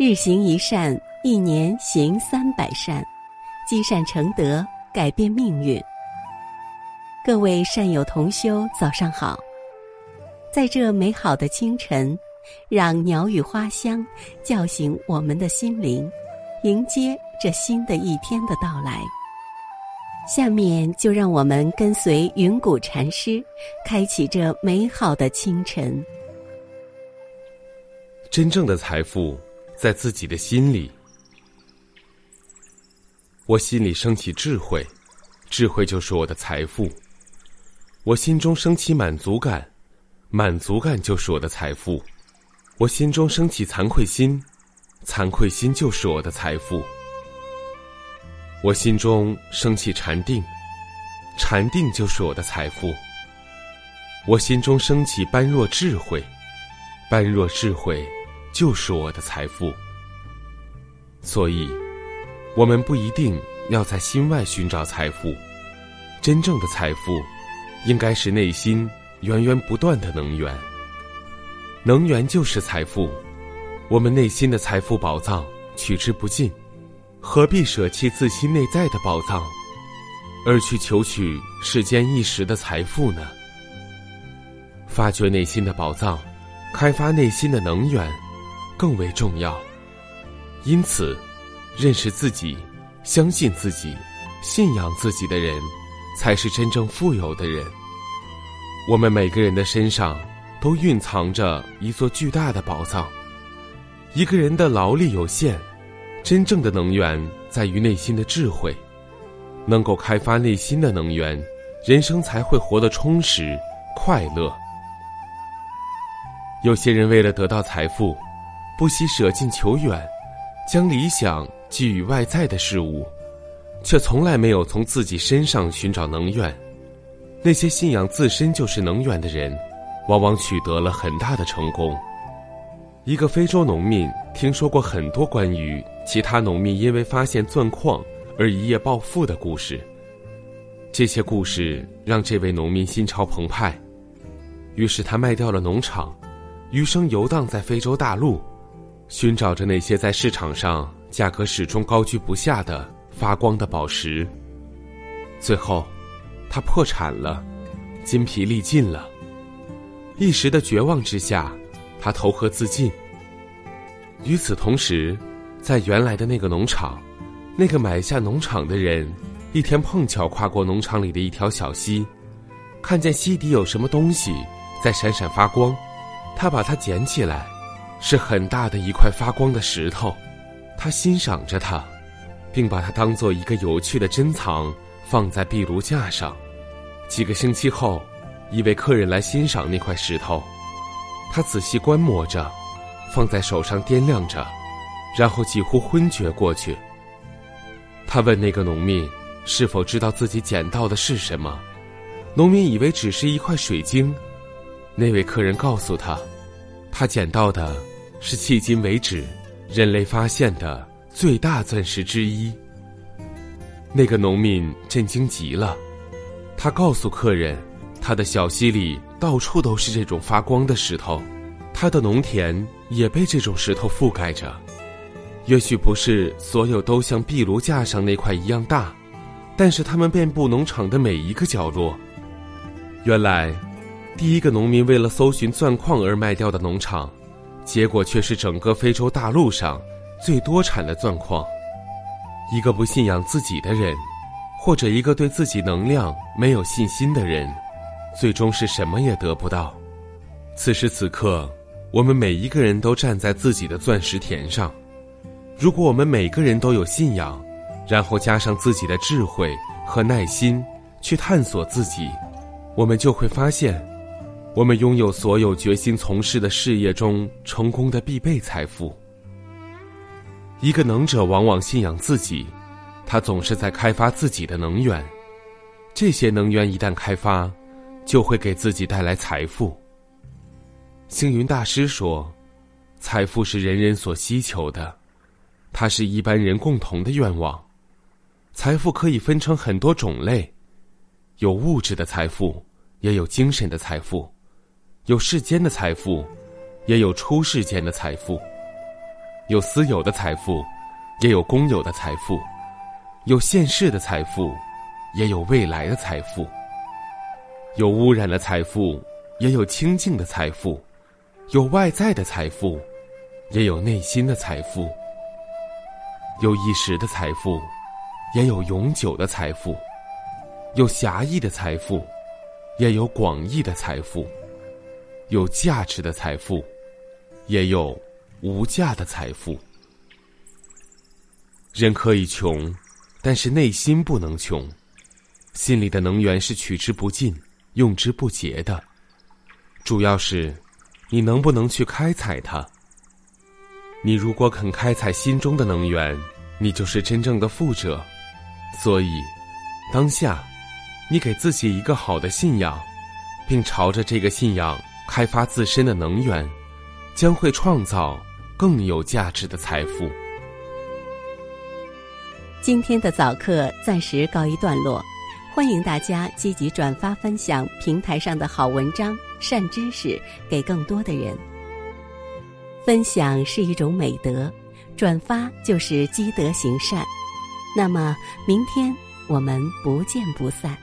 日行一善，一年行三百善，积善成德，改变命运。各位善友同修，早上好！在这美好的清晨，让鸟语花香叫醒我们的心灵，迎接这新的一天的到来。下面就让我们跟随云谷禅师，开启这美好的清晨。真正的财富在自己的心里。我心里升起智慧，智慧就是我的财富。我心中升起满足感，满足感就是我的财富。我心中升起惭愧心，惭愧心就是我的财富。我心中升起禅定，禅定就是我的财富。我心中升起般若智慧，般若智慧。就是我的财富，所以，我们不一定要在心外寻找财富。真正的财富，应该是内心源源不断的能源。能源就是财富，我们内心的财富宝藏取之不尽，何必舍弃自心内在的宝藏，而去求取世间一时的财富呢？发掘内心的宝藏，开发内心的能源。更为重要，因此，认识自己、相信自己、信仰自己的人，才是真正富有的人。我们每个人的身上都蕴藏着一座巨大的宝藏。一个人的劳力有限，真正的能源在于内心的智慧。能够开发内心的能源，人生才会活得充实、快乐。有些人为了得到财富。不惜舍近求远，将理想寄予外在的事物，却从来没有从自己身上寻找能源。那些信仰自身就是能源的人，往往取得了很大的成功。一个非洲农民听说过很多关于其他农民因为发现钻矿而一夜暴富的故事，这些故事让这位农民心潮澎湃，于是他卖掉了农场，余生游荡在非洲大陆。寻找着那些在市场上价格始终高居不下的发光的宝石。最后，他破产了，筋疲力尽了。一时的绝望之下，他投河自尽。与此同时，在原来的那个农场，那个买下农场的人，一天碰巧跨过农场里的一条小溪，看见溪底有什么东西在闪闪发光，他把它捡起来。是很大的一块发光的石头，他欣赏着它，并把它当做一个有趣的珍藏放在壁炉架上。几个星期后，一位客人来欣赏那块石头，他仔细观摩着，放在手上掂量着，然后几乎昏厥过去。他问那个农民是否知道自己捡到的是什么，农民以为只是一块水晶。那位客人告诉他。他捡到的是迄今为止人类发现的最大钻石之一。那个农民震惊极了，他告诉客人，他的小溪里到处都是这种发光的石头，他的农田也被这种石头覆盖着。也许不是所有都像壁炉架上那块一样大，但是它们遍布农场的每一个角落。原来。第一个农民为了搜寻钻矿而卖掉的农场，结果却是整个非洲大陆上最多产的钻矿。一个不信仰自己的人，或者一个对自己能量没有信心的人，最终是什么也得不到。此时此刻，我们每一个人都站在自己的钻石田上。如果我们每个人都有信仰，然后加上自己的智慧和耐心去探索自己，我们就会发现。我们拥有所有决心从事的事业中成功的必备财富。一个能者往往信仰自己，他总是在开发自己的能源。这些能源一旦开发，就会给自己带来财富。星云大师说：“财富是人人所希求的，它是一般人共同的愿望。财富可以分成很多种类，有物质的财富，也有精神的财富。”有世间的财富，也有出世间的财富。有私有的财富，也有公有的财富；有现世的财富，也有未来的财富；有污染的财富，也有清净的财富；有外在的财富，也有内心的财富；有一时的财富，也有永久的财富；有狭义的财富，也有广义的财富；有价值的财富，也有。无价的财富，人可以穷，但是内心不能穷。心里的能源是取之不尽、用之不竭的，主要是你能不能去开采它。你如果肯开采心中的能源，你就是真正的富者。所以，当下，你给自己一个好的信仰，并朝着这个信仰开发自身的能源，将会创造。更有价值的财富。今天的早课暂时告一段落，欢迎大家积极转发分享平台上的好文章、善知识给更多的人。分享是一种美德，转发就是积德行善。那么，明天我们不见不散。